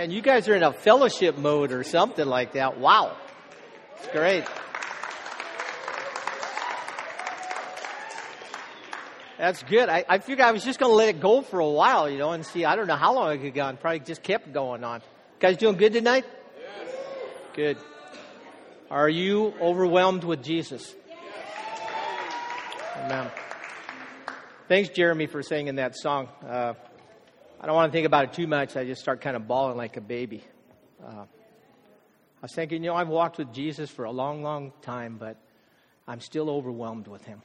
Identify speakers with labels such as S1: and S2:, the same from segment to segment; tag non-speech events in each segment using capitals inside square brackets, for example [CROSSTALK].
S1: And you guys are in a fellowship mode or something like that. Wow. It's great. That's good. I, I figured I was just going to let it go for a while, you know, and see. I don't know how long it could go on. Probably just kept going on. guys doing good tonight? Yes. Good. Are you overwhelmed with Jesus? Yes. Amen. Thanks, Jeremy, for singing that song. Uh, I don't want to think about it too much. I just start kind of bawling like a baby. Uh, I was thinking, you know, I've walked with Jesus for a long, long time, but I'm still overwhelmed with him.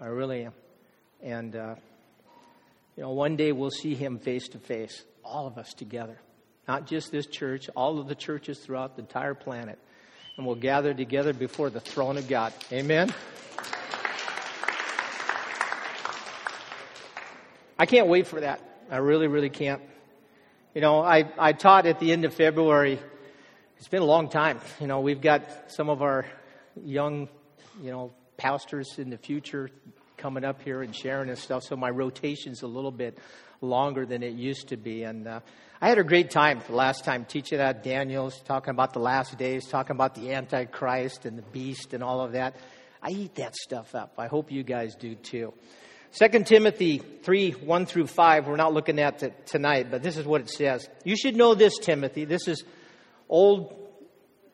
S1: I really am. And, uh, you know, one day we'll see him face to face, all of us together. Not just this church, all of the churches throughout the entire planet. And we'll gather together before the throne of God. Amen? I can't wait for that. I really, really can't. You know, I, I taught at the end of February. It's been a long time. You know, we've got some of our young, you know, pastors in the future coming up here and sharing and stuff. So my rotation's a little bit longer than it used to be. And uh, I had a great time the last time teaching at Daniel's, talking about the last days, talking about the Antichrist and the beast and all of that. I eat that stuff up. I hope you guys do too. 2 Timothy 3 1 through 5, we're not looking at it tonight, but this is what it says. You should know this, Timothy. This is old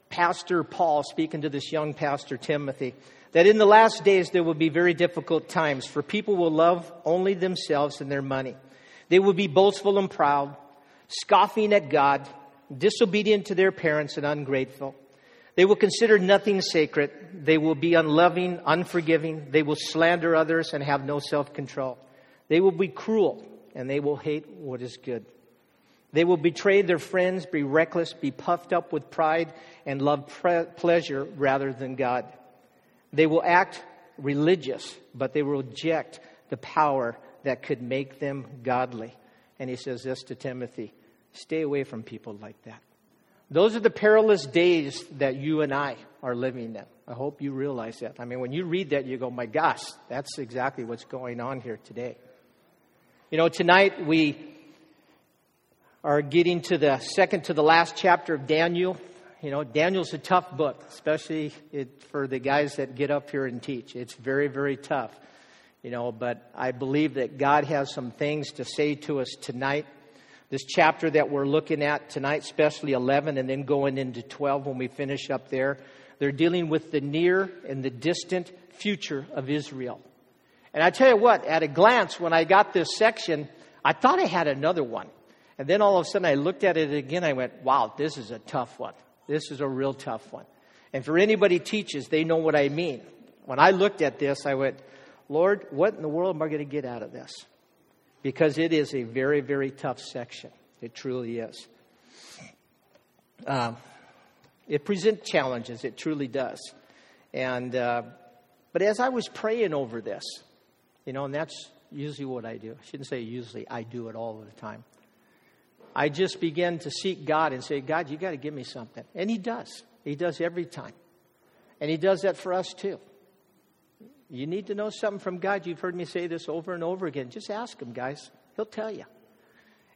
S1: Pastor Paul speaking to this young pastor, Timothy that in the last days there will be very difficult times, for people will love only themselves and their money. They will be boastful and proud, scoffing at God, disobedient to their parents, and ungrateful. They will consider nothing sacred. They will be unloving, unforgiving. They will slander others and have no self control. They will be cruel and they will hate what is good. They will betray their friends, be reckless, be puffed up with pride, and love pre- pleasure rather than God. They will act religious, but they will reject the power that could make them godly. And he says this to Timothy stay away from people like that. Those are the perilous days that you and I are living in. I hope you realize that. I mean, when you read that, you go, my gosh, that's exactly what's going on here today. You know, tonight we are getting to the second to the last chapter of Daniel. You know, Daniel's a tough book, especially it, for the guys that get up here and teach. It's very, very tough. You know, but I believe that God has some things to say to us tonight. This chapter that we're looking at tonight, especially 11 and then going into 12 when we finish up there, they're dealing with the near and the distant future of Israel. And I tell you what, at a glance, when I got this section, I thought I had another one. And then all of a sudden I looked at it again. I went, wow, this is a tough one. This is a real tough one. And for anybody teaches, they know what I mean. When I looked at this, I went, Lord, what in the world am I going to get out of this? Because it is a very, very tough section. It truly is. Um, it presents challenges. It truly does. And uh, but as I was praying over this, you know, and that's usually what I do. I shouldn't say usually. I do it all the time. I just began to seek God and say, God, you got to give me something. And He does. He does every time. And He does that for us too. You need to know something from God. You've heard me say this over and over again. Just ask Him, guys. He'll tell you.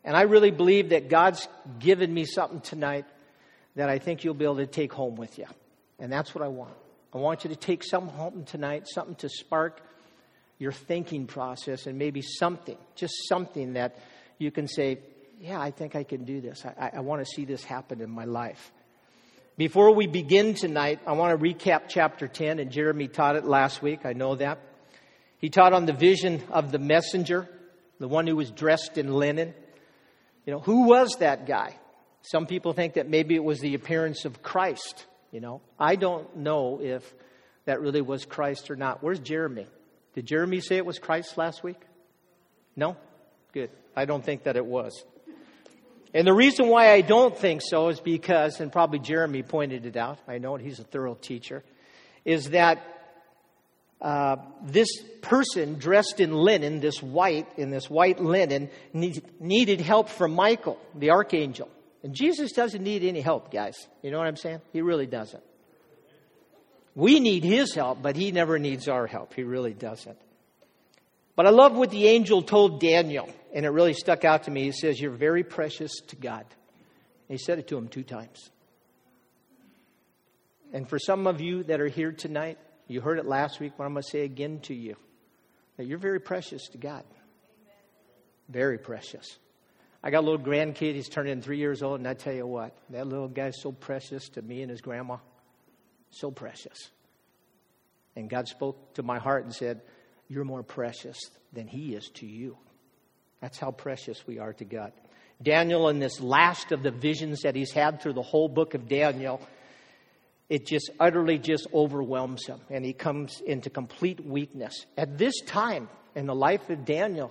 S1: And I really believe that God's given me something tonight that I think you'll be able to take home with you. And that's what I want. I want you to take something home tonight, something to spark your thinking process, and maybe something, just something that you can say, yeah, I think I can do this. I, I want to see this happen in my life. Before we begin tonight, I want to recap chapter 10, and Jeremy taught it last week. I know that. He taught on the vision of the messenger, the one who was dressed in linen. You know, who was that guy? Some people think that maybe it was the appearance of Christ. You know, I don't know if that really was Christ or not. Where's Jeremy? Did Jeremy say it was Christ last week? No? Good. I don't think that it was. And the reason why I don't think so is because, and probably Jeremy pointed it out, I know he's a thorough teacher, is that uh, this person dressed in linen, this white, in this white linen, need, needed help from Michael, the archangel. And Jesus doesn't need any help, guys. You know what I'm saying? He really doesn't. We need his help, but he never needs our help. He really doesn't. But I love what the angel told Daniel, and it really stuck out to me. He says, You're very precious to God. He said it to him two times. And for some of you that are here tonight, you heard it last week, but I'm going to say again to you that you're very precious to God. Very precious. I got a little grandkid. He's turning three years old, and I tell you what, that little guy's so precious to me and his grandma. So precious. And God spoke to my heart and said, You're more precious than he is to you. That's how precious we are to God. Daniel, in this last of the visions that he's had through the whole book of Daniel, it just utterly just overwhelms him and he comes into complete weakness. At this time in the life of Daniel,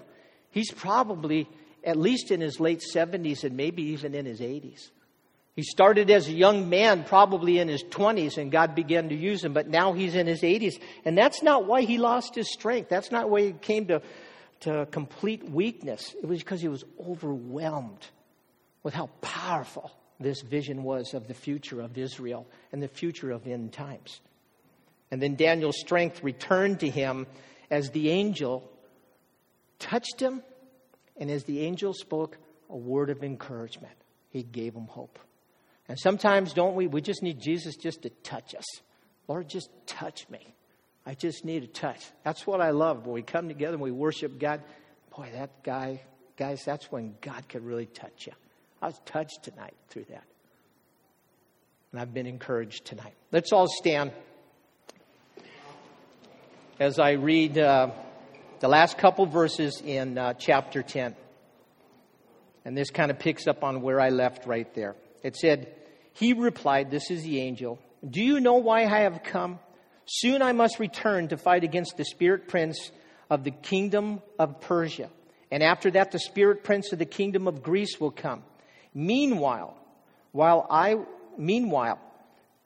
S1: he's probably at least in his late 70s and maybe even in his 80s. He started as a young man, probably in his 20s, and God began to use him, but now he's in his 80s. And that's not why he lost his strength. That's not why he came to, to complete weakness. It was because he was overwhelmed with how powerful this vision was of the future of Israel and the future of end times. And then Daniel's strength returned to him as the angel touched him, and as the angel spoke a word of encouragement, he gave him hope. And sometimes, don't we? We just need Jesus just to touch us. Lord, just touch me. I just need a touch. That's what I love. When we come together and we worship God, boy, that guy, guys, that's when God could really touch you. I was touched tonight through that. And I've been encouraged tonight. Let's all stand as I read uh, the last couple verses in uh, chapter 10. And this kind of picks up on where I left right there. It said, he replied, This is the angel. Do you know why I have come? Soon I must return to fight against the spirit prince of the kingdom of Persia. And after that, the spirit prince of the kingdom of Greece will come. Meanwhile, while I, meanwhile,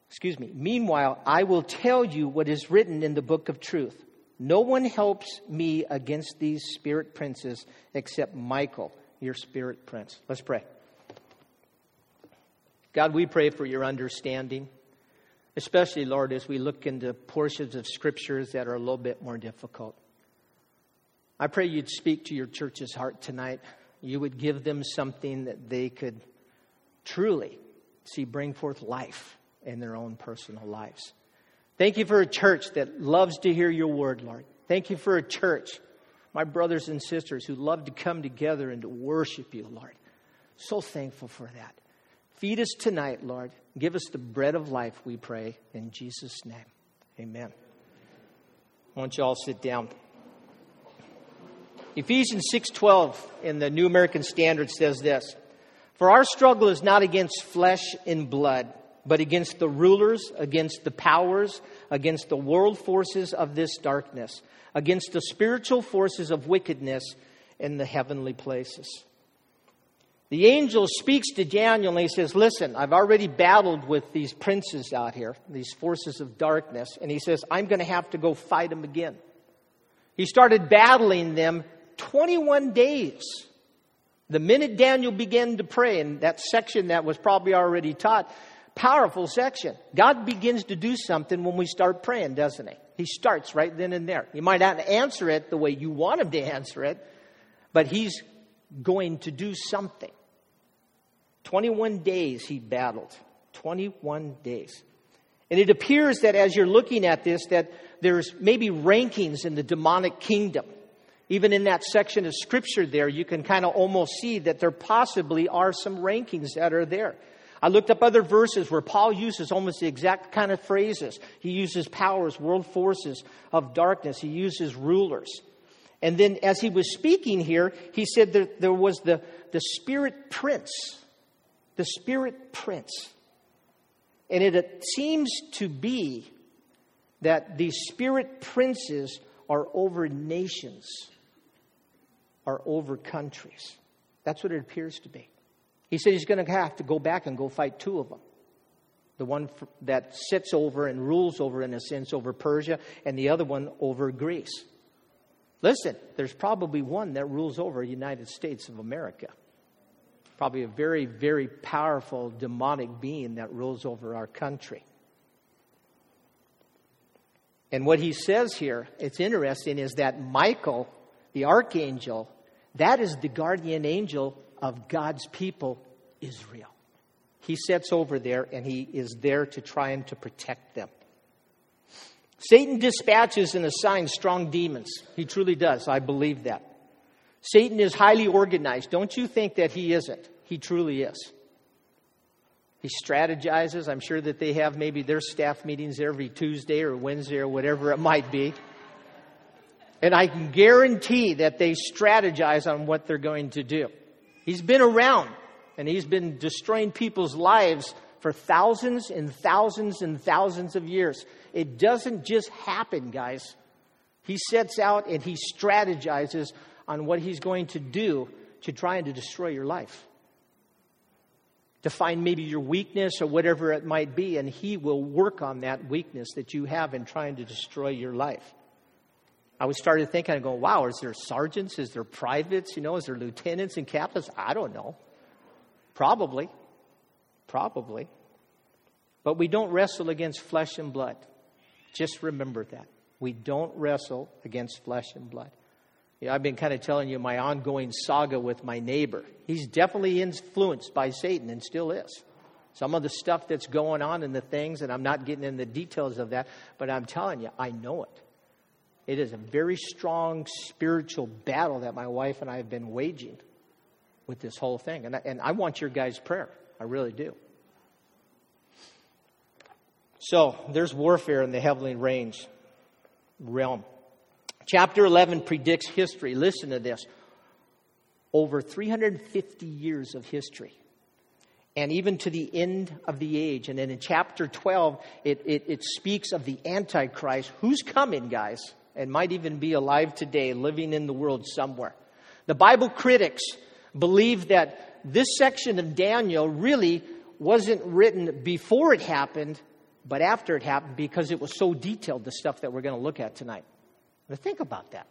S1: excuse me, meanwhile, I will tell you what is written in the book of truth. No one helps me against these spirit princes except Michael, your spirit prince. Let's pray. God, we pray for your understanding, especially, Lord, as we look into portions of scriptures that are a little bit more difficult. I pray you'd speak to your church's heart tonight. You would give them something that they could truly see bring forth life in their own personal lives. Thank you for a church that loves to hear your word, Lord. Thank you for a church, my brothers and sisters, who love to come together and to worship you, Lord. So thankful for that. Feed us tonight, Lord. Give us the bread of life, we pray, in Jesus' name. Amen. I want you all sit down. Ephesians 6:12 in the New American Standard says this: For our struggle is not against flesh and blood, but against the rulers, against the powers, against the world forces of this darkness, against the spiritual forces of wickedness in the heavenly places. The angel speaks to Daniel and he says, Listen, I've already battled with these princes out here, these forces of darkness. And he says, I'm going to have to go fight them again. He started battling them 21 days. The minute Daniel began to pray, in that section that was probably already taught, powerful section. God begins to do something when we start praying, doesn't he? He starts right then and there. He might not answer it the way you want him to answer it, but he's going to do something. 21 days he battled. 21 days. And it appears that as you're looking at this, that there's maybe rankings in the demonic kingdom. Even in that section of scripture there, you can kind of almost see that there possibly are some rankings that are there. I looked up other verses where Paul uses almost the exact kind of phrases. He uses powers, world forces of darkness. He uses rulers. And then as he was speaking here, he said that there was the, the spirit prince. The spirit prince. And it, it seems to be that these spirit princes are over nations, are over countries. That's what it appears to be. He said he's going to have to go back and go fight two of them. The one that sits over and rules over, in a sense, over Persia, and the other one over Greece. Listen, there's probably one that rules over the United States of America. Probably a very, very powerful demonic being that rules over our country. And what he says here, it's interesting, is that Michael, the archangel, that is the guardian angel of God's people, Israel. He sits over there and he is there to try and to protect them. Satan dispatches and assigns strong demons. He truly does. I believe that. Satan is highly organized. Don't you think that he isn't? He truly is. He strategizes. I'm sure that they have maybe their staff meetings every Tuesday or Wednesday or whatever it might be. And I can guarantee that they strategize on what they're going to do. He's been around and he's been destroying people's lives for thousands and thousands and thousands of years. It doesn't just happen, guys. He sets out and he strategizes on what he's going to do to try and to destroy your life. To find maybe your weakness or whatever it might be, and he will work on that weakness that you have in trying to destroy your life. I was started thinking, I go, wow, is there sergeants? Is there privates? You know, is there lieutenants and captains? I don't know. Probably. Probably. But we don't wrestle against flesh and blood. Just remember that. We don't wrestle against flesh and blood. I've been kind of telling you my ongoing saga with my neighbor. He's definitely influenced by Satan and still is. Some of the stuff that's going on and the things, and I'm not getting in the details of that, but I'm telling you, I know it. It is a very strong spiritual battle that my wife and I have been waging with this whole thing. And I, and I want your guys' prayer. I really do. So there's warfare in the heavenly range realm. Chapter 11 predicts history. Listen to this. Over 350 years of history. And even to the end of the age. And then in chapter 12, it, it, it speaks of the Antichrist. Who's coming, guys? And might even be alive today, living in the world somewhere. The Bible critics believe that this section of Daniel really wasn't written before it happened, but after it happened because it was so detailed, the stuff that we're going to look at tonight. Now, think about that.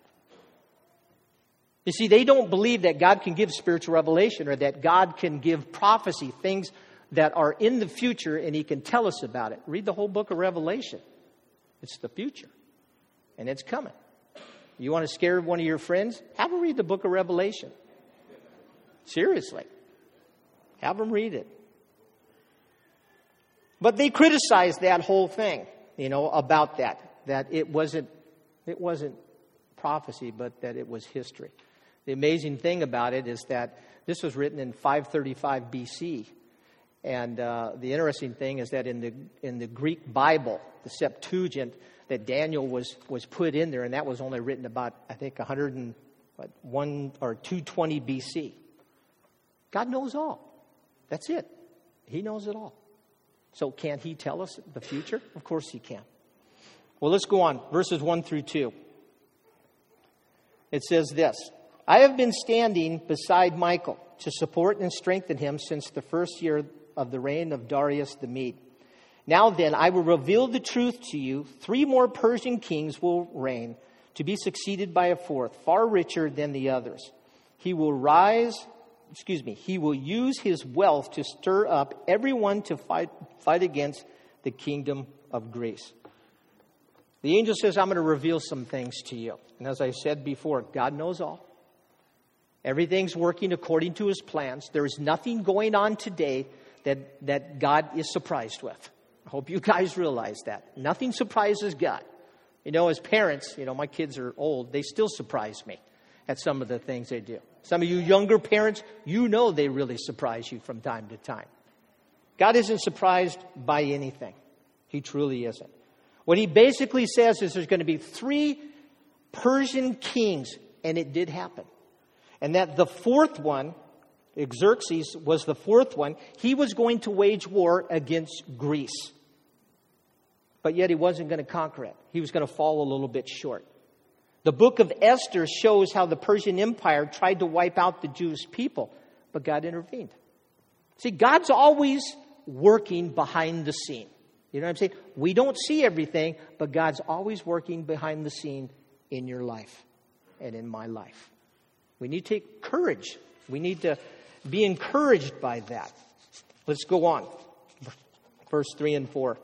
S1: You see, they don't believe that God can give spiritual revelation or that God can give prophecy, things that are in the future, and He can tell us about it. Read the whole book of Revelation. It's the future, and it's coming. You want to scare one of your friends? Have them read the book of Revelation. Seriously. Have them read it. But they criticized that whole thing, you know, about that, that it wasn't, it wasn't prophecy, but that it was history. The amazing thing about it is that this was written in 535 BC. And uh, the interesting thing is that in the, in the Greek Bible, the Septuagint, that Daniel was, was put in there, and that was only written about, I think, 101 or 220 BC. God knows all. That's it. He knows it all. So, can't He tell us the future? Of course He can. Well, let's go on. Verses 1 through 2. It says this I have been standing beside Michael to support and strengthen him since the first year of the reign of Darius the Mede. Now then, I will reveal the truth to you. Three more Persian kings will reign, to be succeeded by a fourth, far richer than the others. He will rise excuse me, he will use his wealth to stir up everyone to fight, fight against the kingdom of Greece. The angel says, I'm going to reveal some things to you. And as I said before, God knows all. Everything's working according to his plans. There is nothing going on today that, that God is surprised with. I hope you [LAUGHS] guys realize that. Nothing surprises God. You know, as parents, you know, my kids are old, they still surprise me at some of the things they do. Some of you younger parents, you know they really surprise you from time to time. God isn't surprised by anything. He truly isn't. What he basically says is there's going to be three Persian kings, and it did happen. And that the fourth one, Xerxes was the fourth one, he was going to wage war against Greece. But yet he wasn't going to conquer it. He was going to fall a little bit short. The book of Esther shows how the Persian Empire tried to wipe out the Jewish people, but God intervened. See, God's always working behind the scene. You know what I'm saying? We don't see everything, but God's always working behind the scene in your life and in my life. We need to take courage. We need to be encouraged by that. Let's go on. Verse 3 and 4.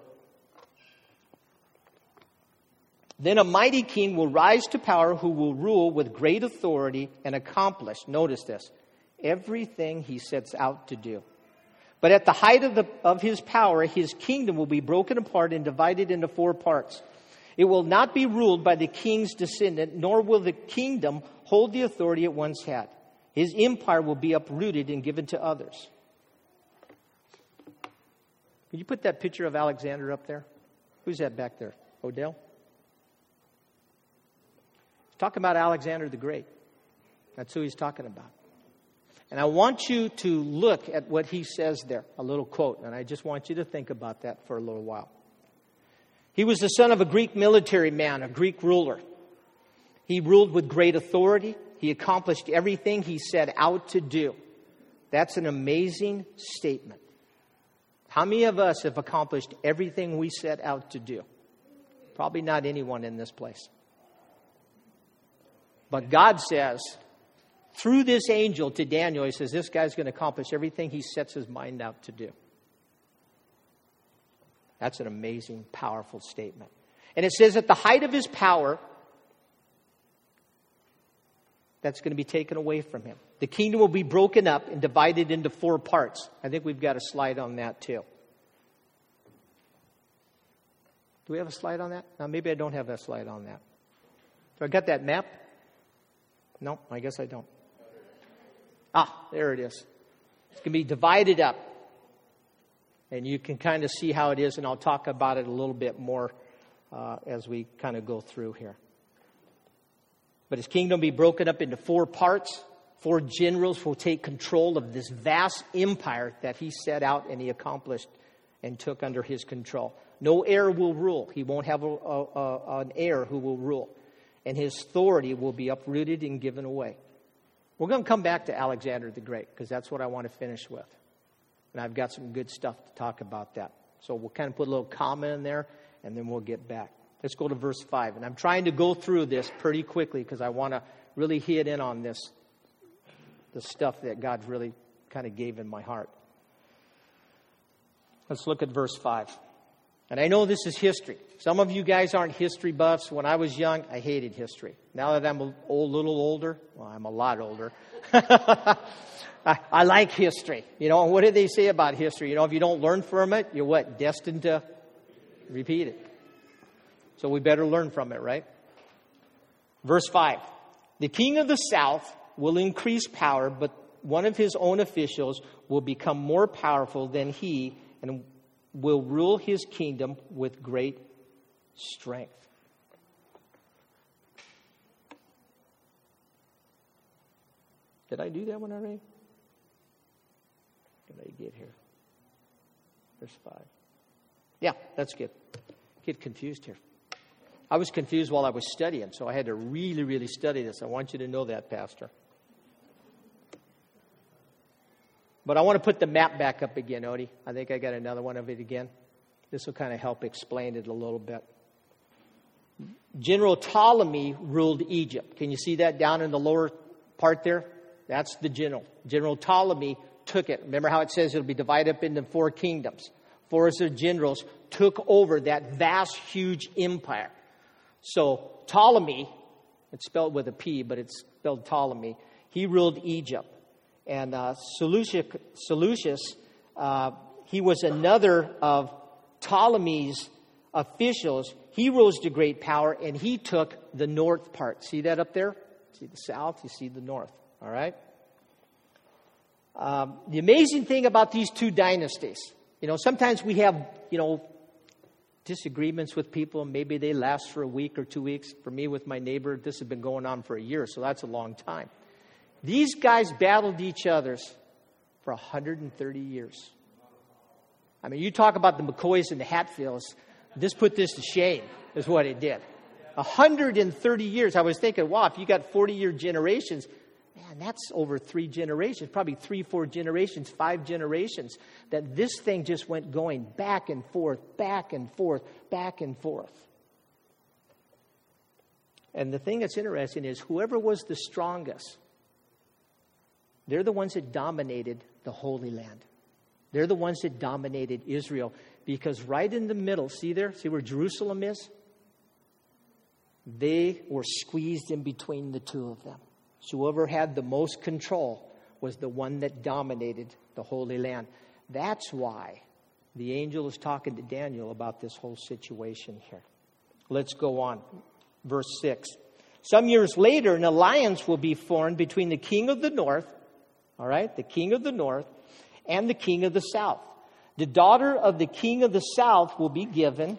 S1: Then a mighty king will rise to power who will rule with great authority and accomplish, notice this, everything he sets out to do. But at the height of, the, of his power, his kingdom will be broken apart and divided into four parts. It will not be ruled by the king's descendant, nor will the kingdom hold the authority it once had. His empire will be uprooted and given to others. Can you put that picture of Alexander up there? Who's that back there? Odell? Talking about Alexander the Great. That's who he's talking about. And I want you to look at what he says there, a little quote, and I just want you to think about that for a little while. He was the son of a Greek military man, a Greek ruler. He ruled with great authority. He accomplished everything he set out to do. That's an amazing statement. How many of us have accomplished everything we set out to do? Probably not anyone in this place. But God says, through this angel to Daniel, he says, This guy's going to accomplish everything he sets his mind out to do. That's an amazing, powerful statement. And it says, At the height of his power, that's going to be taken away from him. The kingdom will be broken up and divided into four parts. I think we've got a slide on that too. Do we have a slide on that? Now, maybe I don't have that slide on that. Do I got that map? No, I guess I don't. Ah, there it is. It's to be divided up. And you can kind of see how it is, and I'll talk about it a little bit more uh, as we kind of go through here. But his kingdom be broken up into four parts. Four generals will take control of this vast empire that he set out and he accomplished and took under his control. No heir will rule. He won't have a, a, a, an heir who will rule. And his authority will be uprooted and given away. We're going to come back to Alexander the Great because that's what I want to finish with. And I've got some good stuff to talk about that. So we'll kind of put a little comment in there and then we'll get back. Let's go to verse 5. And I'm trying to go through this pretty quickly because I want to really hit in on this, the stuff that God really kind of gave in my heart. Let's look at verse 5. And I know this is history. Some of you guys aren't history buffs. When I was young, I hated history. Now that I'm a old, little older, well, I'm a lot older. [LAUGHS] I, I, like history. You know, what do they say about history? You know, if you don't learn from it, you're what? Destined to repeat it. So we better learn from it, right? Verse 5 The king of the south will increase power, but one of his own officials will become more powerful than he and will rule his kingdom with great strength. Did I do that one already? Did I get here? Verse 5. Yeah, that's good. Get confused here. I was confused while I was studying, so I had to really, really study this. I want you to know that, Pastor. But I want to put the map back up again, Odie. I think I got another one of it again. This will kind of help explain it a little bit. General Ptolemy ruled Egypt. Can you see that down in the lower part there? That's the general. General Ptolemy took it. Remember how it says it'll be divided up into four kingdoms. Four of the generals took over that vast, huge empire. So Ptolemy, it's spelled with a P, but it's spelled Ptolemy, he ruled Egypt. And uh, Seleucus, Seleucus uh, he was another of Ptolemy's officials. He rose to great power and he took the north part. See that up there? See the south, you see the north. All right? Um, the amazing thing about these two dynasties, you know, sometimes we have, you know, disagreements with people. Maybe they last for a week or two weeks. For me, with my neighbor, this has been going on for a year, so that's a long time. These guys battled each other's for 130 years. I mean, you talk about the McCoys and the Hatfields. This put this to shame, is what it did. 130 years. I was thinking, wow, if you got 40 year generations, man, that's over three generations, probably three, four generations, five generations, that this thing just went going back and forth, back and forth, back and forth. And the thing that's interesting is whoever was the strongest, they're the ones that dominated the Holy Land. They're the ones that dominated Israel because right in the middle, see there? See where Jerusalem is? They were squeezed in between the two of them. So whoever had the most control was the one that dominated the Holy Land. That's why the angel is talking to Daniel about this whole situation here. Let's go on. Verse 6. Some years later, an alliance will be formed between the king of the north, all right, the king of the north, and the king of the south. The daughter of the king of the south will be given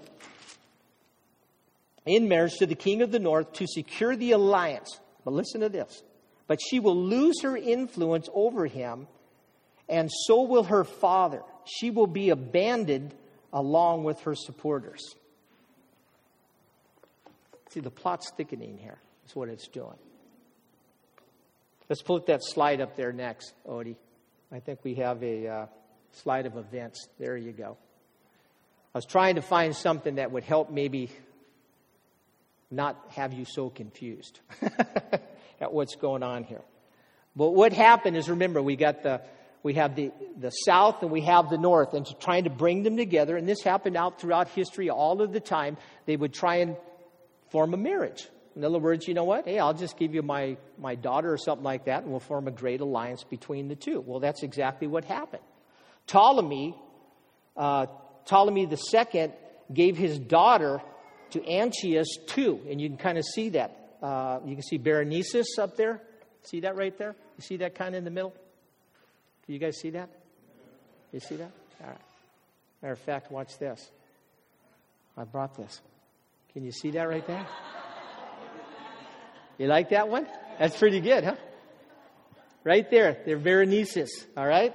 S1: in marriage to the king of the north to secure the alliance. But listen to this. But she will lose her influence over him, and so will her father. She will be abandoned along with her supporters. See, the plot's thickening here, is what it's doing. Let's put that slide up there next, Odie. I think we have a uh, slide of events. There you go. I was trying to find something that would help maybe not have you so confused [LAUGHS] at what's going on here. But what happened is remember we got the we have the, the south and we have the north and trying to bring them together and this happened out throughout history all of the time they would try and form a marriage in other words you know what hey i'll just give you my, my daughter or something like that and we'll form a great alliance between the two well that's exactly what happened ptolemy uh, ptolemy ii gave his daughter to Anchius too, and you can kind of see that. Uh, you can see Berenices up there. See that right there? You see that kind of in the middle? Do you guys see that? You see that? All right. Matter of fact, watch this. I brought this. Can you see that right there? You like that one? That's pretty good, huh? Right there. They're Berenices, all right?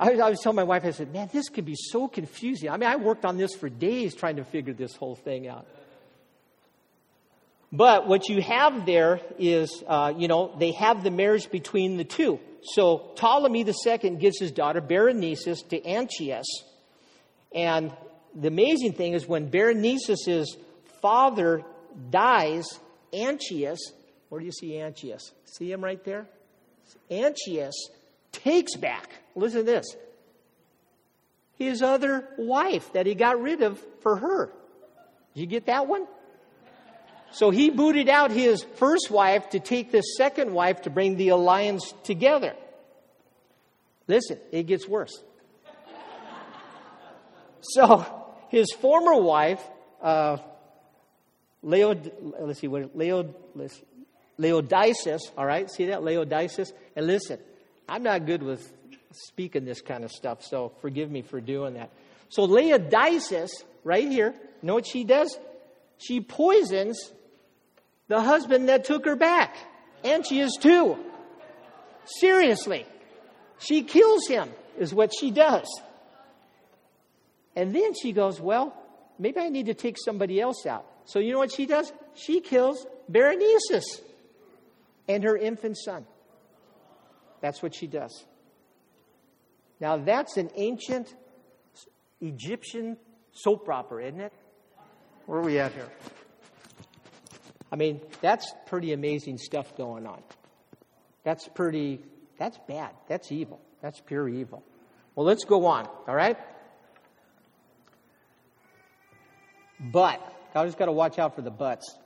S1: I I was telling my wife, I said, man, this could be so confusing. I mean, I worked on this for days trying to figure this whole thing out. But what you have there is, uh, you know, they have the marriage between the two. So Ptolemy II gives his daughter Berenices to Anchius. And the amazing thing is when Berenices' father dies, Anchius, where do you see Anchius? See him right there? Anchius takes back, listen to this, his other wife that he got rid of for her. You get that one? So he booted out his first wife to take this second wife to bring the alliance together. Listen, it gets worse. So his former wife, uh, Leo, let's see what Leo, Laodices, all right, see that Laodices, and listen, I'm not good with speaking this kind of stuff, so forgive me for doing that. So Laodices, right here, know what she does? She poisons the husband that took her back. And she is too. Seriously. She kills him, is what she does. And then she goes, Well, maybe I need to take somebody else out. So you know what she does? She kills Berenices and her infant son. That's what she does. Now, that's an ancient Egyptian soap opera, isn't it? Where are we at here? I mean, that's pretty amazing stuff going on. That's pretty, that's bad. That's evil. That's pure evil. Well, let's go on, all right? But, I just got to watch out for the butts.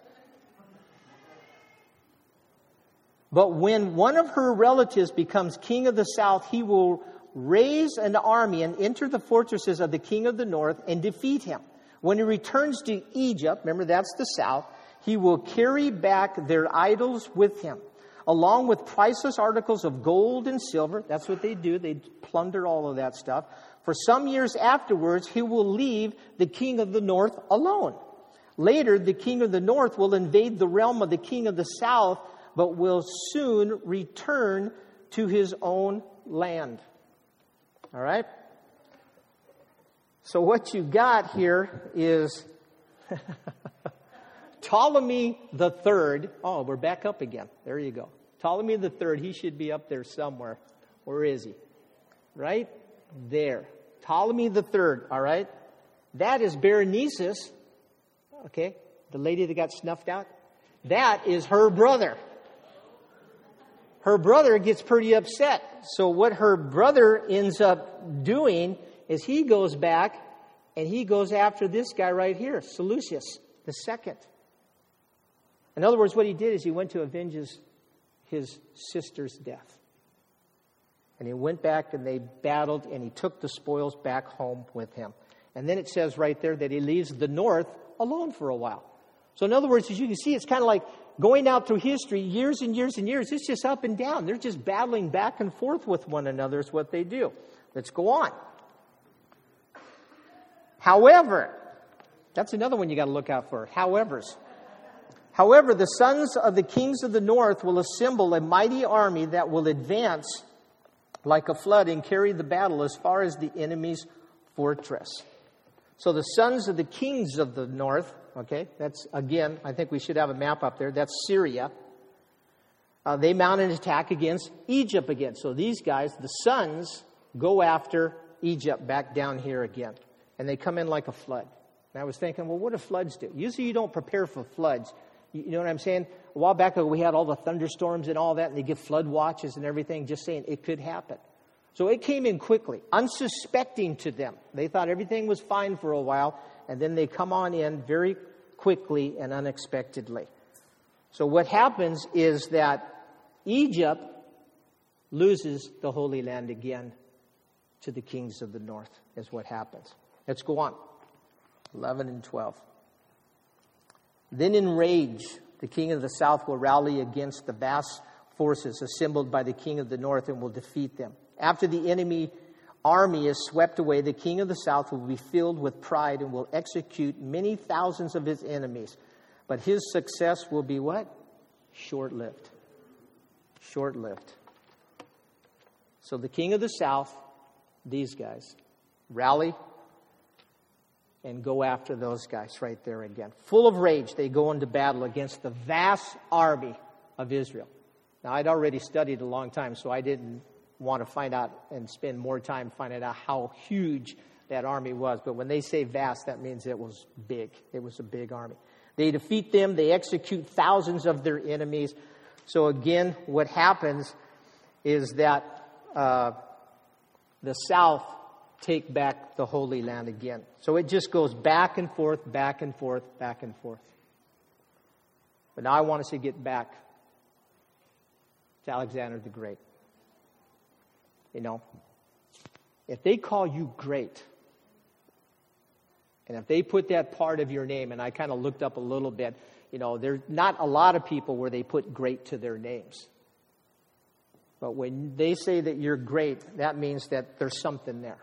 S1: But when one of her relatives becomes king of the south, he will raise an army and enter the fortresses of the king of the north and defeat him. When he returns to Egypt, remember that's the south, he will carry back their idols with him, along with priceless articles of gold and silver. That's what they do. They plunder all of that stuff. For some years afterwards, he will leave the king of the north alone. Later, the king of the north will invade the realm of the king of the south but will soon return to his own land. All right? So, what you got here is [LAUGHS] Ptolemy the Third. Oh, we're back up again. There you go. Ptolemy the Third. He should be up there somewhere. Where is he? Right there. Ptolemy the Third. All right. That is Berenices. Okay, the lady that got snuffed out. That is her brother her brother gets pretty upset. So what her brother ends up doing is he goes back and he goes after this guy right here, Seleucus the second. In other words, what he did is he went to avenge his, his sister's death. And he went back and they battled and he took the spoils back home with him. And then it says right there that he leaves the north alone for a while. So, in other words, as you can see, it's kind of like going out through history years and years and years. It's just up and down. They're just battling back and forth with one another, is what they do. Let's go on. However, that's another one you got to look out for. However's. However, the sons of the kings of the north will assemble a mighty army that will advance like a flood and carry the battle as far as the enemy's fortress. So the sons of the kings of the north, okay, that's again, I think we should have a map up there. That's Syria. Uh, they mount an attack against Egypt again. So these guys, the sons, go after Egypt back down here again. And they come in like a flood. And I was thinking, well, what do floods do? Usually you don't prepare for floods. You know what I'm saying? A while back ago, we had all the thunderstorms and all that, and they give flood watches and everything, just saying it could happen. So it came in quickly, unsuspecting to them. They thought everything was fine for a while, and then they come on in very quickly and unexpectedly. So what happens is that Egypt loses the Holy Land again to the kings of the north, is what happens. Let's go on. 11 and 12. Then in rage, the king of the south will rally against the vast forces assembled by the king of the north and will defeat them. After the enemy army is swept away, the king of the south will be filled with pride and will execute many thousands of his enemies. But his success will be what? Short lived. Short lived. So the king of the south, these guys, rally and go after those guys right there again. Full of rage, they go into battle against the vast army of Israel. Now, I'd already studied a long time, so I didn't want to find out and spend more time finding out how huge that army was. But when they say vast, that means it was big. It was a big army. They defeat them, they execute thousands of their enemies. So, again, what happens is that uh, the south take back the Holy Land again. So it just goes back and forth, back and forth, back and forth. But now I want us to get back to Alexander the Great. You know, if they call you great, and if they put that part of your name, and I kind of looked up a little bit, you know, there's not a lot of people where they put great to their names. But when they say that you're great, that means that there's something there.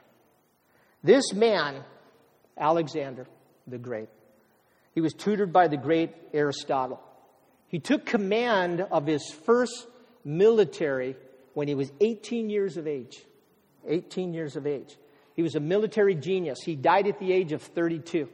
S1: This man, Alexander the Great, he was tutored by the great Aristotle. He took command of his first military when he was 18 years of age. 18 years of age. He was a military genius. He died at the age of 32.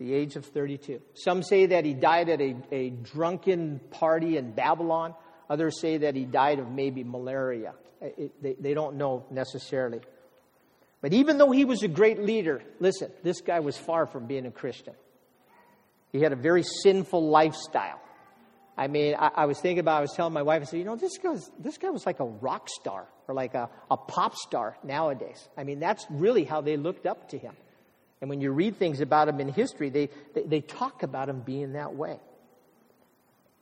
S1: The age of 32. Some say that he died at a, a drunken party in Babylon. Others say that he died of maybe malaria. It, they, they don't know necessarily. But even though he was a great leader, listen, this guy was far from being a Christian. He had a very sinful lifestyle. I mean, I, I, was thinking about, I was telling my wife, I said, you know, this guy was, this guy was like a rock star or like a, a pop star nowadays. I mean, that's really how they looked up to him. And when you read things about him in history, they, they, they talk about him being that way.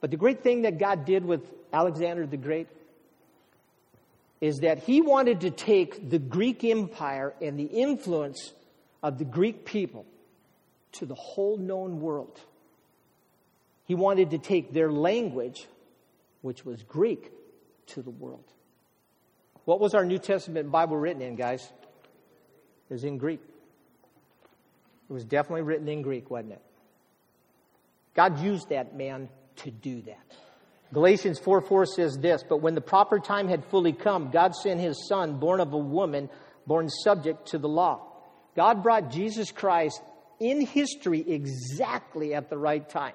S1: But the great thing that God did with Alexander the Great is that he wanted to take the Greek Empire and the influence of the Greek people to the whole known world. He wanted to take their language, which was Greek, to the world. What was our New Testament Bible written in, guys? It was in Greek. It was definitely written in Greek, wasn't it? God used that man to do that. Galatians 4 4 says this But when the proper time had fully come, God sent his son, born of a woman, born subject to the law. God brought Jesus Christ in history exactly at the right time.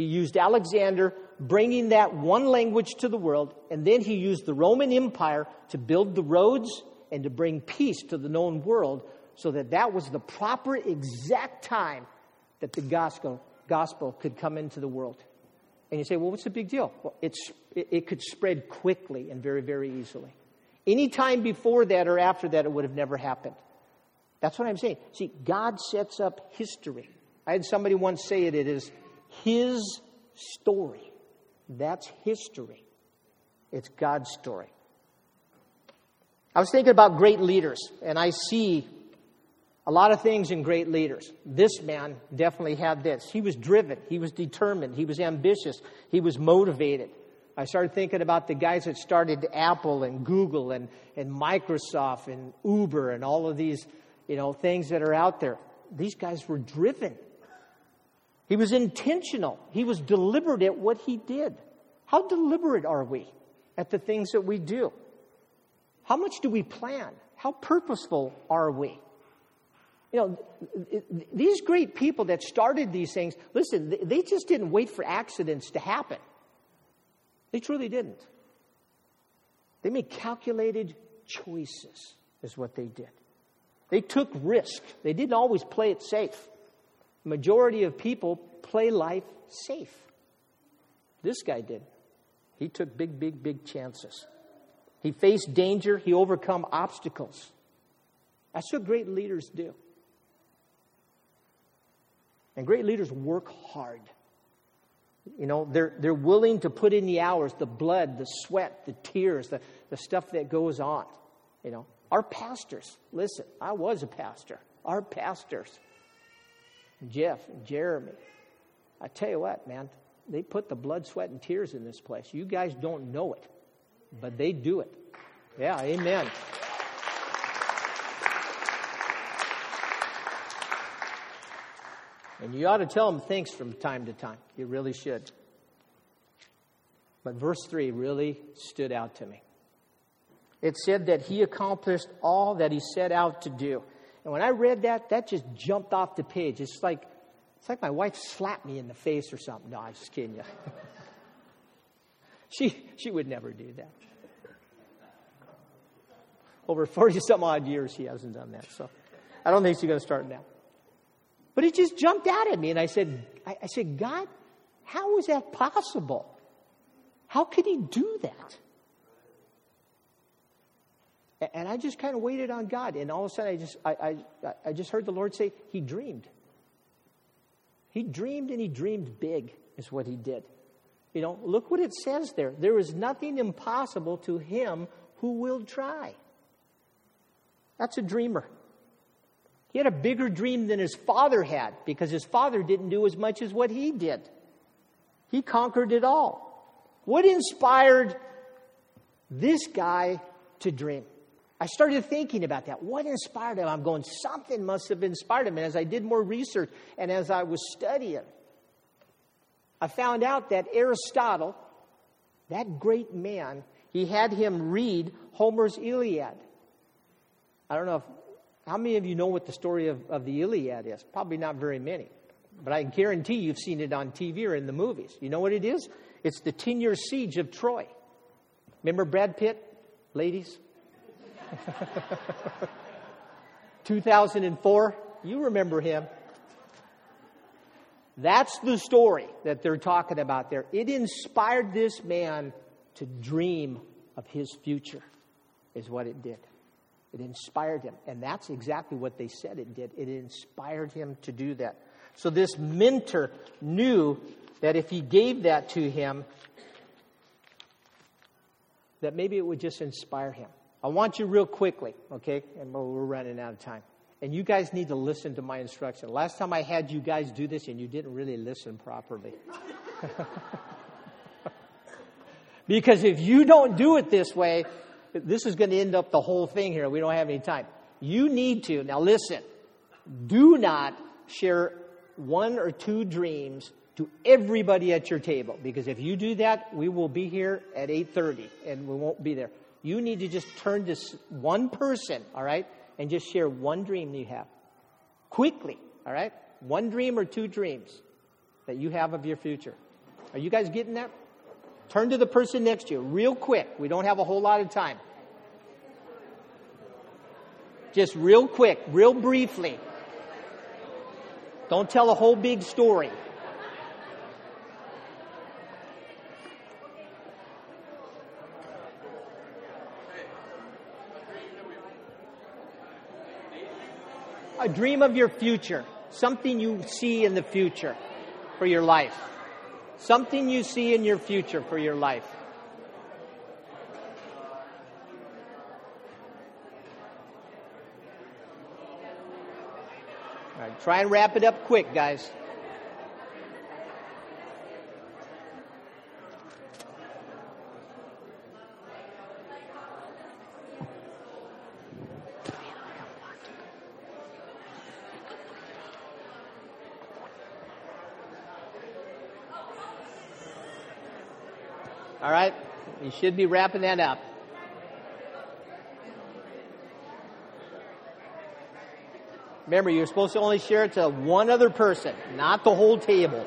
S1: He used Alexander bringing that one language to the world, and then he used the Roman Empire to build the roads and to bring peace to the known world so that that was the proper exact time that the gospel, gospel could come into the world. And you say, well, what's the big deal? Well, it's, it, it could spread quickly and very, very easily. Any time before that or after that, it would have never happened. That's what I'm saying. See, God sets up history. I had somebody once say it, it is His story. That's history. It's God's story. I was thinking about great leaders, and I see a lot of things in great leaders. This man definitely had this. He was driven, he was determined, he was ambitious, he was motivated. I started thinking about the guys that started Apple and Google and, and Microsoft and Uber and all of these you know, things that are out there. These guys were driven. He was intentional. He was deliberate at what he did. How deliberate are we at the things that we do? How much do we plan? How purposeful are we? You know, these great people that started these things, listen, they just didn't wait for accidents to happen. They truly didn't. They made calculated choices, is what they did. They took risk. They didn't always play it safe. Majority of people play life safe. This guy did. He took big, big, big chances. He faced danger, he overcome obstacles. That's what great leaders do. And great leaders work hard. You know, they're, they're willing to put in the hours, the blood, the sweat, the tears, the, the stuff that goes on. You know, our pastors, listen, I was a pastor. Our pastors, Jeff and Jeremy, I tell you what, man, they put the blood, sweat, and tears in this place. You guys don't know it, but they do it. Yeah, amen. And you ought to tell them thanks from time to time. You really should. But verse 3 really stood out to me. It said that he accomplished all that he set out to do. And when I read that, that just jumped off the page. It's like, it's like my wife slapped me in the face or something. No, I'm just kidding you. [LAUGHS] she, she would never do that. Over 40 some odd years, she hasn't done that. So I don't think she's going to start now. But it just jumped out at me, and I said, I, I said, God, how is that possible? How could he do that? And I just kind of waited on God, and all of a sudden I just I, I, I just heard the Lord say, He dreamed. He dreamed and he dreamed big, is what he did. You know, look what it says there. There is nothing impossible to him who will try. That's a dreamer. He had a bigger dream than his father had because his father didn't do as much as what he did. He conquered it all. What inspired this guy to dream? I started thinking about that. What inspired him? I'm going, something must have inspired him. And as I did more research and as I was studying, I found out that Aristotle, that great man, he had him read Homer's Iliad. I don't know if how many of you know what the story of, of the Iliad is? Probably not very many. But I guarantee you've seen it on TV or in the movies. You know what it is? It's the 10 year siege of Troy. Remember Brad Pitt, ladies? [LAUGHS] 2004? You remember him. That's the story that they're talking about there. It inspired this man to dream of his future, is what it did. It inspired him. And that's exactly what they said it did. It inspired him to do that. So this mentor knew that if he gave that to him, that maybe it would just inspire him. I want you real quickly, okay? And we're running out of time. And you guys need to listen to my instruction. Last time I had you guys do this, and you didn't really listen properly. [LAUGHS] because if you don't do it this way, this is going to end up the whole thing here. We don't have any time. You need to, now listen, do not share one or two dreams to everybody at your table because if you do that, we will be here at 8:30 and we won't be there. You need to just turn to one person, all right, and just share one dream that you have. Quickly, all right? One dream or two dreams that you have of your future. Are you guys getting that? Turn to the person next to you real quick. We don't have a whole lot of time. Just real quick, real briefly. Don't tell a whole big story. a dream of your future, something you see in the future for your life, something you see in your future for your life. All right, try and wrap it up quick, guys. Should be wrapping that up. Remember, you're supposed to only share it to one other person, not the whole table. [LAUGHS]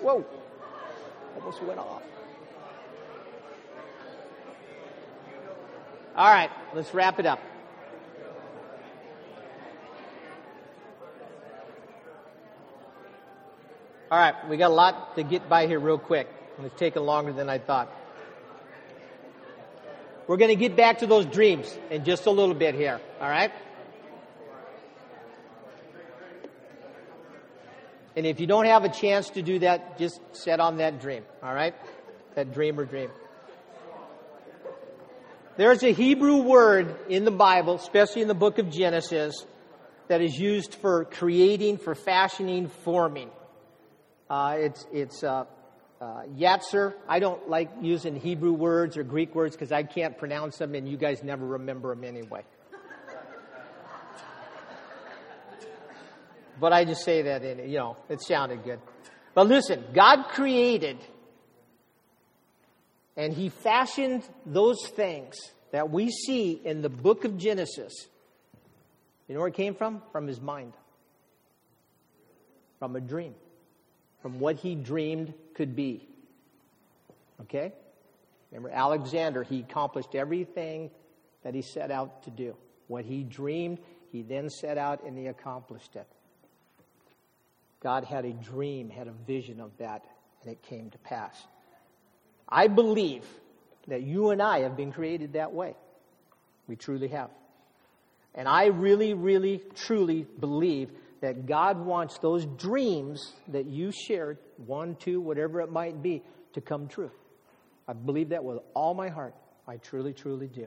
S1: Whoa. Almost went off. All right, let's wrap it up. All right, we got a lot to get by here real quick. It's taking longer than I thought. We're going to get back to those dreams in just a little bit here, all right? And if you don't have a chance to do that, just set on that dream, all right? That dream or dream. There's a Hebrew word in the Bible, especially in the book of Genesis, that is used for creating, for fashioning, forming. Uh, it's it's uh, uh, Yatzer. I don't like using Hebrew words or Greek words because I can't pronounce them, and you guys never remember them anyway. but I just say that in you know it sounded good. But listen, God created, and He fashioned those things that we see in the book of Genesis. You know where it came from? From His mind, from a dream from what he dreamed could be. Okay? Remember, Alexander, he accomplished everything that he set out to do. What he dreamed, he then set out and he accomplished it. God had a dream, had a vision of that, and it came to pass. I believe that you and I have been created that way. We truly have. And I really, really, truly believe that God wants those dreams that you shared, one, two, whatever it might be, to come true. I believe that with all my heart. I truly, truly do.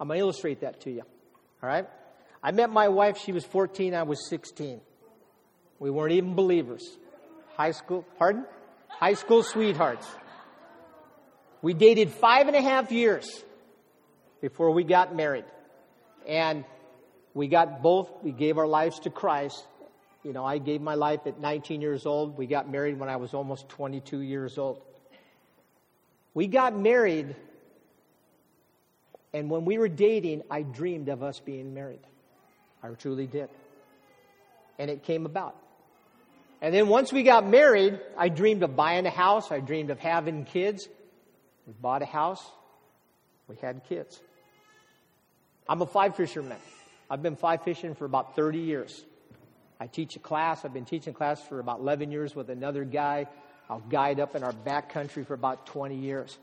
S1: I'm going to illustrate that to you. All right? I met my wife, she was 14, I was 16. We weren't even believers. High school, pardon? High school sweethearts. We dated five and a half years before we got married. And we got both, we gave our lives to Christ. You know, I gave my life at 19 years old. We got married when I was almost 22 years old. We got married, and when we were dating, I dreamed of us being married. I truly did. And it came about. And then once we got married, I dreamed of buying a house. I dreamed of having kids. We bought a house. We had kids. I'm a fly fisherman. I've been fly fishing for about 30 years. I teach a class. I've been teaching class for about 11 years with another guy. I'll guide up in our back country for about 20 years.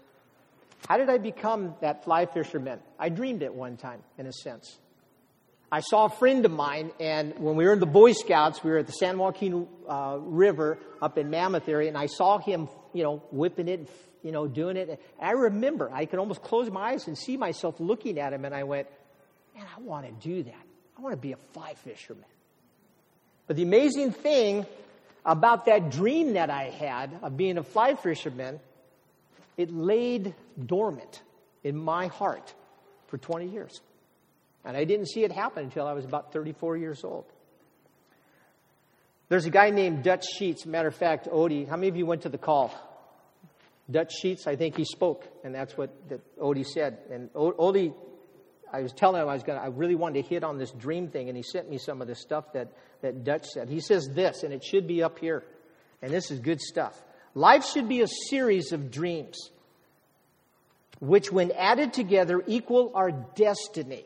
S1: How did I become that fly fisherman? I dreamed it one time, in a sense. I saw a friend of mine, and when we were in the Boy Scouts, we were at the San Joaquin uh, River up in Mammoth area, and I saw him, you know, whipping it, you know, doing it. And I remember, I could almost close my eyes and see myself looking at him, and I went, man, I want to do that. I want to be a fly fisherman. But the amazing thing about that dream that I had of being a fly fisherman, it laid dormant in my heart for 20 years. And I didn't see it happen until I was about 34 years old. There's a guy named Dutch Sheets. Matter of fact, Odie, how many of you went to the call? Dutch Sheets, I think he spoke, and that's what that Odie said. And Odie I was telling him I was going I really wanted to hit on this dream thing, and he sent me some of the stuff that, that Dutch said. He says this, and it should be up here. And this is good stuff. Life should be a series of dreams, which, when added together, equal our destiny.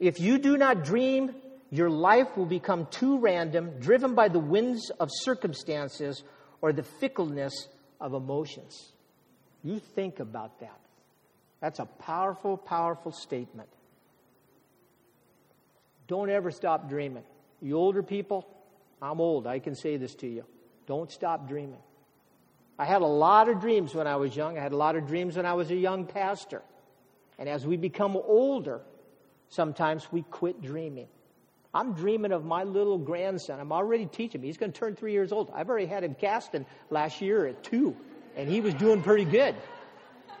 S1: If you do not dream, your life will become too random, driven by the winds of circumstances or the fickleness of emotions. You think about that. That's a powerful, powerful statement. Don't ever stop dreaming. You older people, I'm old. I can say this to you. Don't stop dreaming. I had a lot of dreams when I was young. I had a lot of dreams when I was a young pastor. And as we become older, sometimes we quit dreaming. I'm dreaming of my little grandson. I'm already teaching him. He's going to turn three years old. I've already had him casting last year at two, and he was doing pretty good.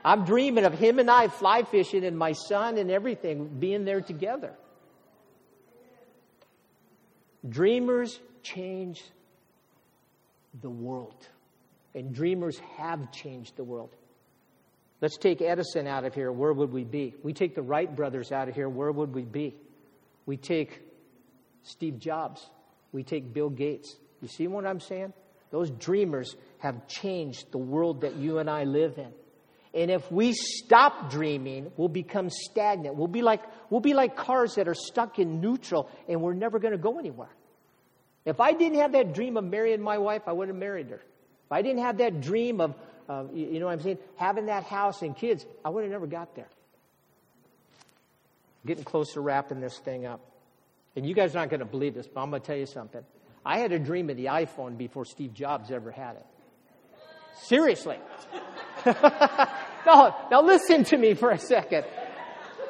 S1: I'm dreaming of him and I fly fishing and my son and everything being there together. Dreamers change the world. And dreamers have changed the world. Let's take Edison out of here. Where would we be? We take the Wright brothers out of here. Where would we be? We take Steve Jobs. We take Bill Gates. You see what I'm saying? Those dreamers have changed the world that you and I live in. And if we stop dreaming, we'll become stagnant. We'll be like, we'll be like cars that are stuck in neutral and we're never going to go anywhere. If I didn't have that dream of marrying my wife, I wouldn't have married her. If I didn't have that dream of, you know what I'm saying, having that house and kids, I would have never got there. Getting close to wrapping this thing up. And you guys aren't going to believe this, but I'm going to tell you something. I had a dream of the iPhone before Steve Jobs ever had it. Seriously. [LAUGHS] no, now listen to me for a second.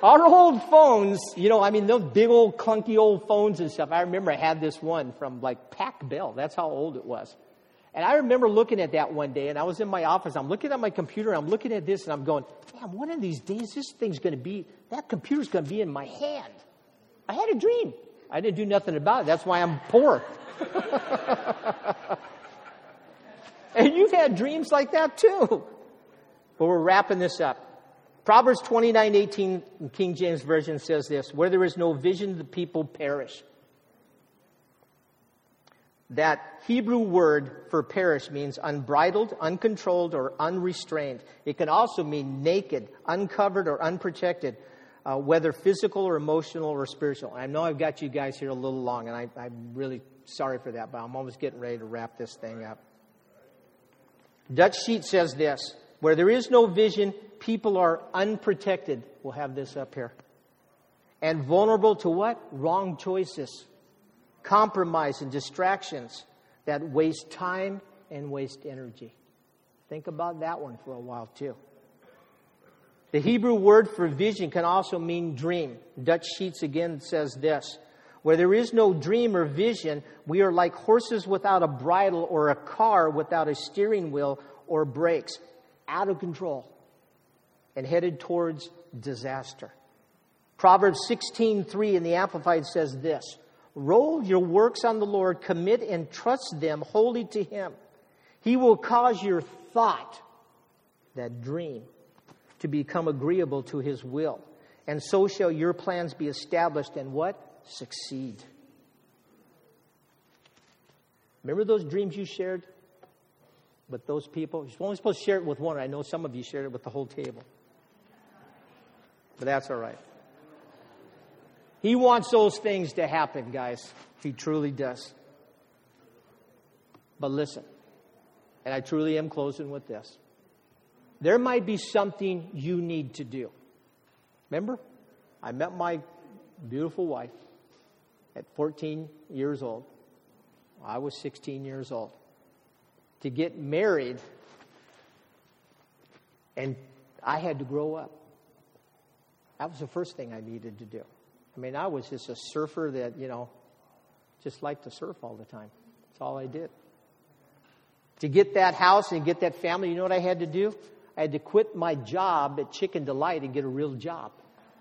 S1: Our old phones, you know, I mean, those big old clunky old phones and stuff. I remember I had this one from like Pac Bell. That's how old it was. And I remember looking at that one day, and I was in my office. I'm looking at my computer, I'm looking at this, and I'm going, man, one of these days, this thing's going to be, that computer's going to be in my hand. I had a dream. I didn't do nothing about it. That's why I'm poor. [LAUGHS] and you've had dreams like that too. But we're wrapping this up. Proverbs 29 18 King James Version says this Where there is no vision, the people perish. That Hebrew word for perish means unbridled, uncontrolled, or unrestrained. It can also mean naked, uncovered, or unprotected, uh, whether physical or emotional or spiritual. I know I've got you guys here a little long, and I, I'm really sorry for that, but I'm almost getting ready to wrap this thing up. Dutch Sheet says this where there is no vision, people are unprotected. We'll have this up here. And vulnerable to what? Wrong choices, compromise, and distractions that waste time and waste energy. Think about that one for a while, too. The Hebrew word for vision can also mean dream. Dutch Sheets again says this Where there is no dream or vision, we are like horses without a bridle or a car without a steering wheel or brakes out of control and headed towards disaster. Proverbs 16:3 in the Amplified says this: Roll your works on the Lord, commit and trust them wholly to him. He will cause your thought, that dream, to become agreeable to his will. And so shall your plans be established and what? Succeed. Remember those dreams you shared? With those people. You're only supposed to share it with one. I know some of you shared it with the whole table. But that's all right. He wants those things to happen, guys. He truly does. But listen, and I truly am closing with this. There might be something you need to do. Remember, I met my beautiful wife at 14 years old. I was 16 years old to get married, and I had to grow up. That was the first thing I needed to do. I mean, I was just a surfer that, you know, just liked to surf all the time. That's all I did. To get that house and get that family, you know what I had to do? I had to quit my job at Chicken Delight and get a real job.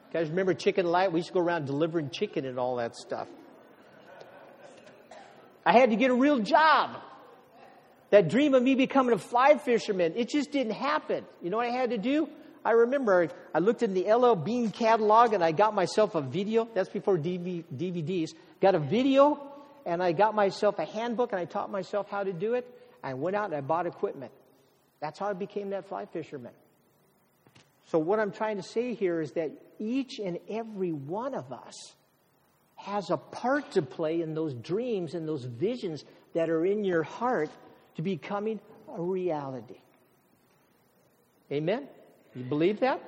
S1: You guys remember Chicken Delight? We used to go around delivering chicken and all that stuff. I had to get a real job. That dream of me becoming a fly fisherman, it just didn't happen. You know what I had to do? I remember I looked in the LL Bean catalog and I got myself a video. That's before DVDs. Got a video and I got myself a handbook and I taught myself how to do it. I went out and I bought equipment. That's how I became that fly fisherman. So, what I'm trying to say here is that each and every one of us has a part to play in those dreams and those visions that are in your heart to becoming a reality. Amen? You believe that?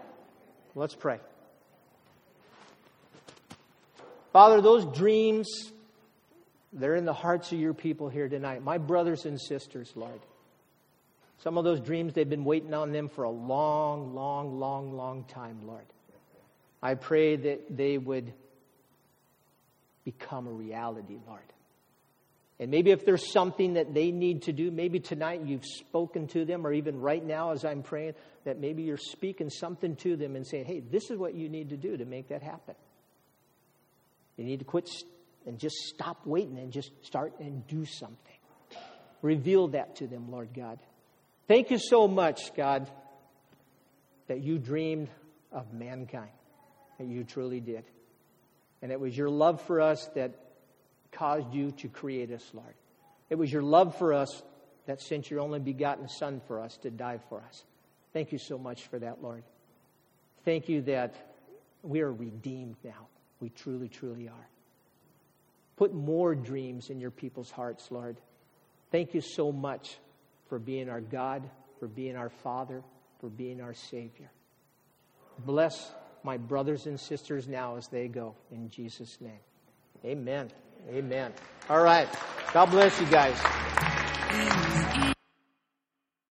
S1: Let's pray. Father, those dreams, they're in the hearts of your people here tonight. My brothers and sisters, Lord. Some of those dreams, they've been waiting on them for a long, long, long, long time, Lord. I pray that they would become a reality, Lord. And maybe if there's something that they need to do, maybe tonight you've spoken to them, or even right now as I'm praying, that maybe you're speaking something to them and saying, hey, this is what you need to do to make that happen. You need to quit and just stop waiting and just start and do something. Reveal that to them, Lord God. Thank you so much, God, that you dreamed of mankind, that you truly did. And it was your love for us that caused you to create us, Lord. It was your love for us that sent your only begotten Son for us to die for us. Thank you so much for that, Lord. Thank you that we are redeemed now. We truly, truly are. Put more dreams in your people's hearts, Lord. Thank you so much for being our God, for being our Father, for being our Savior. Bless my brothers and sisters now as they go. In Jesus' name. Amen. Amen. All right. God bless you guys.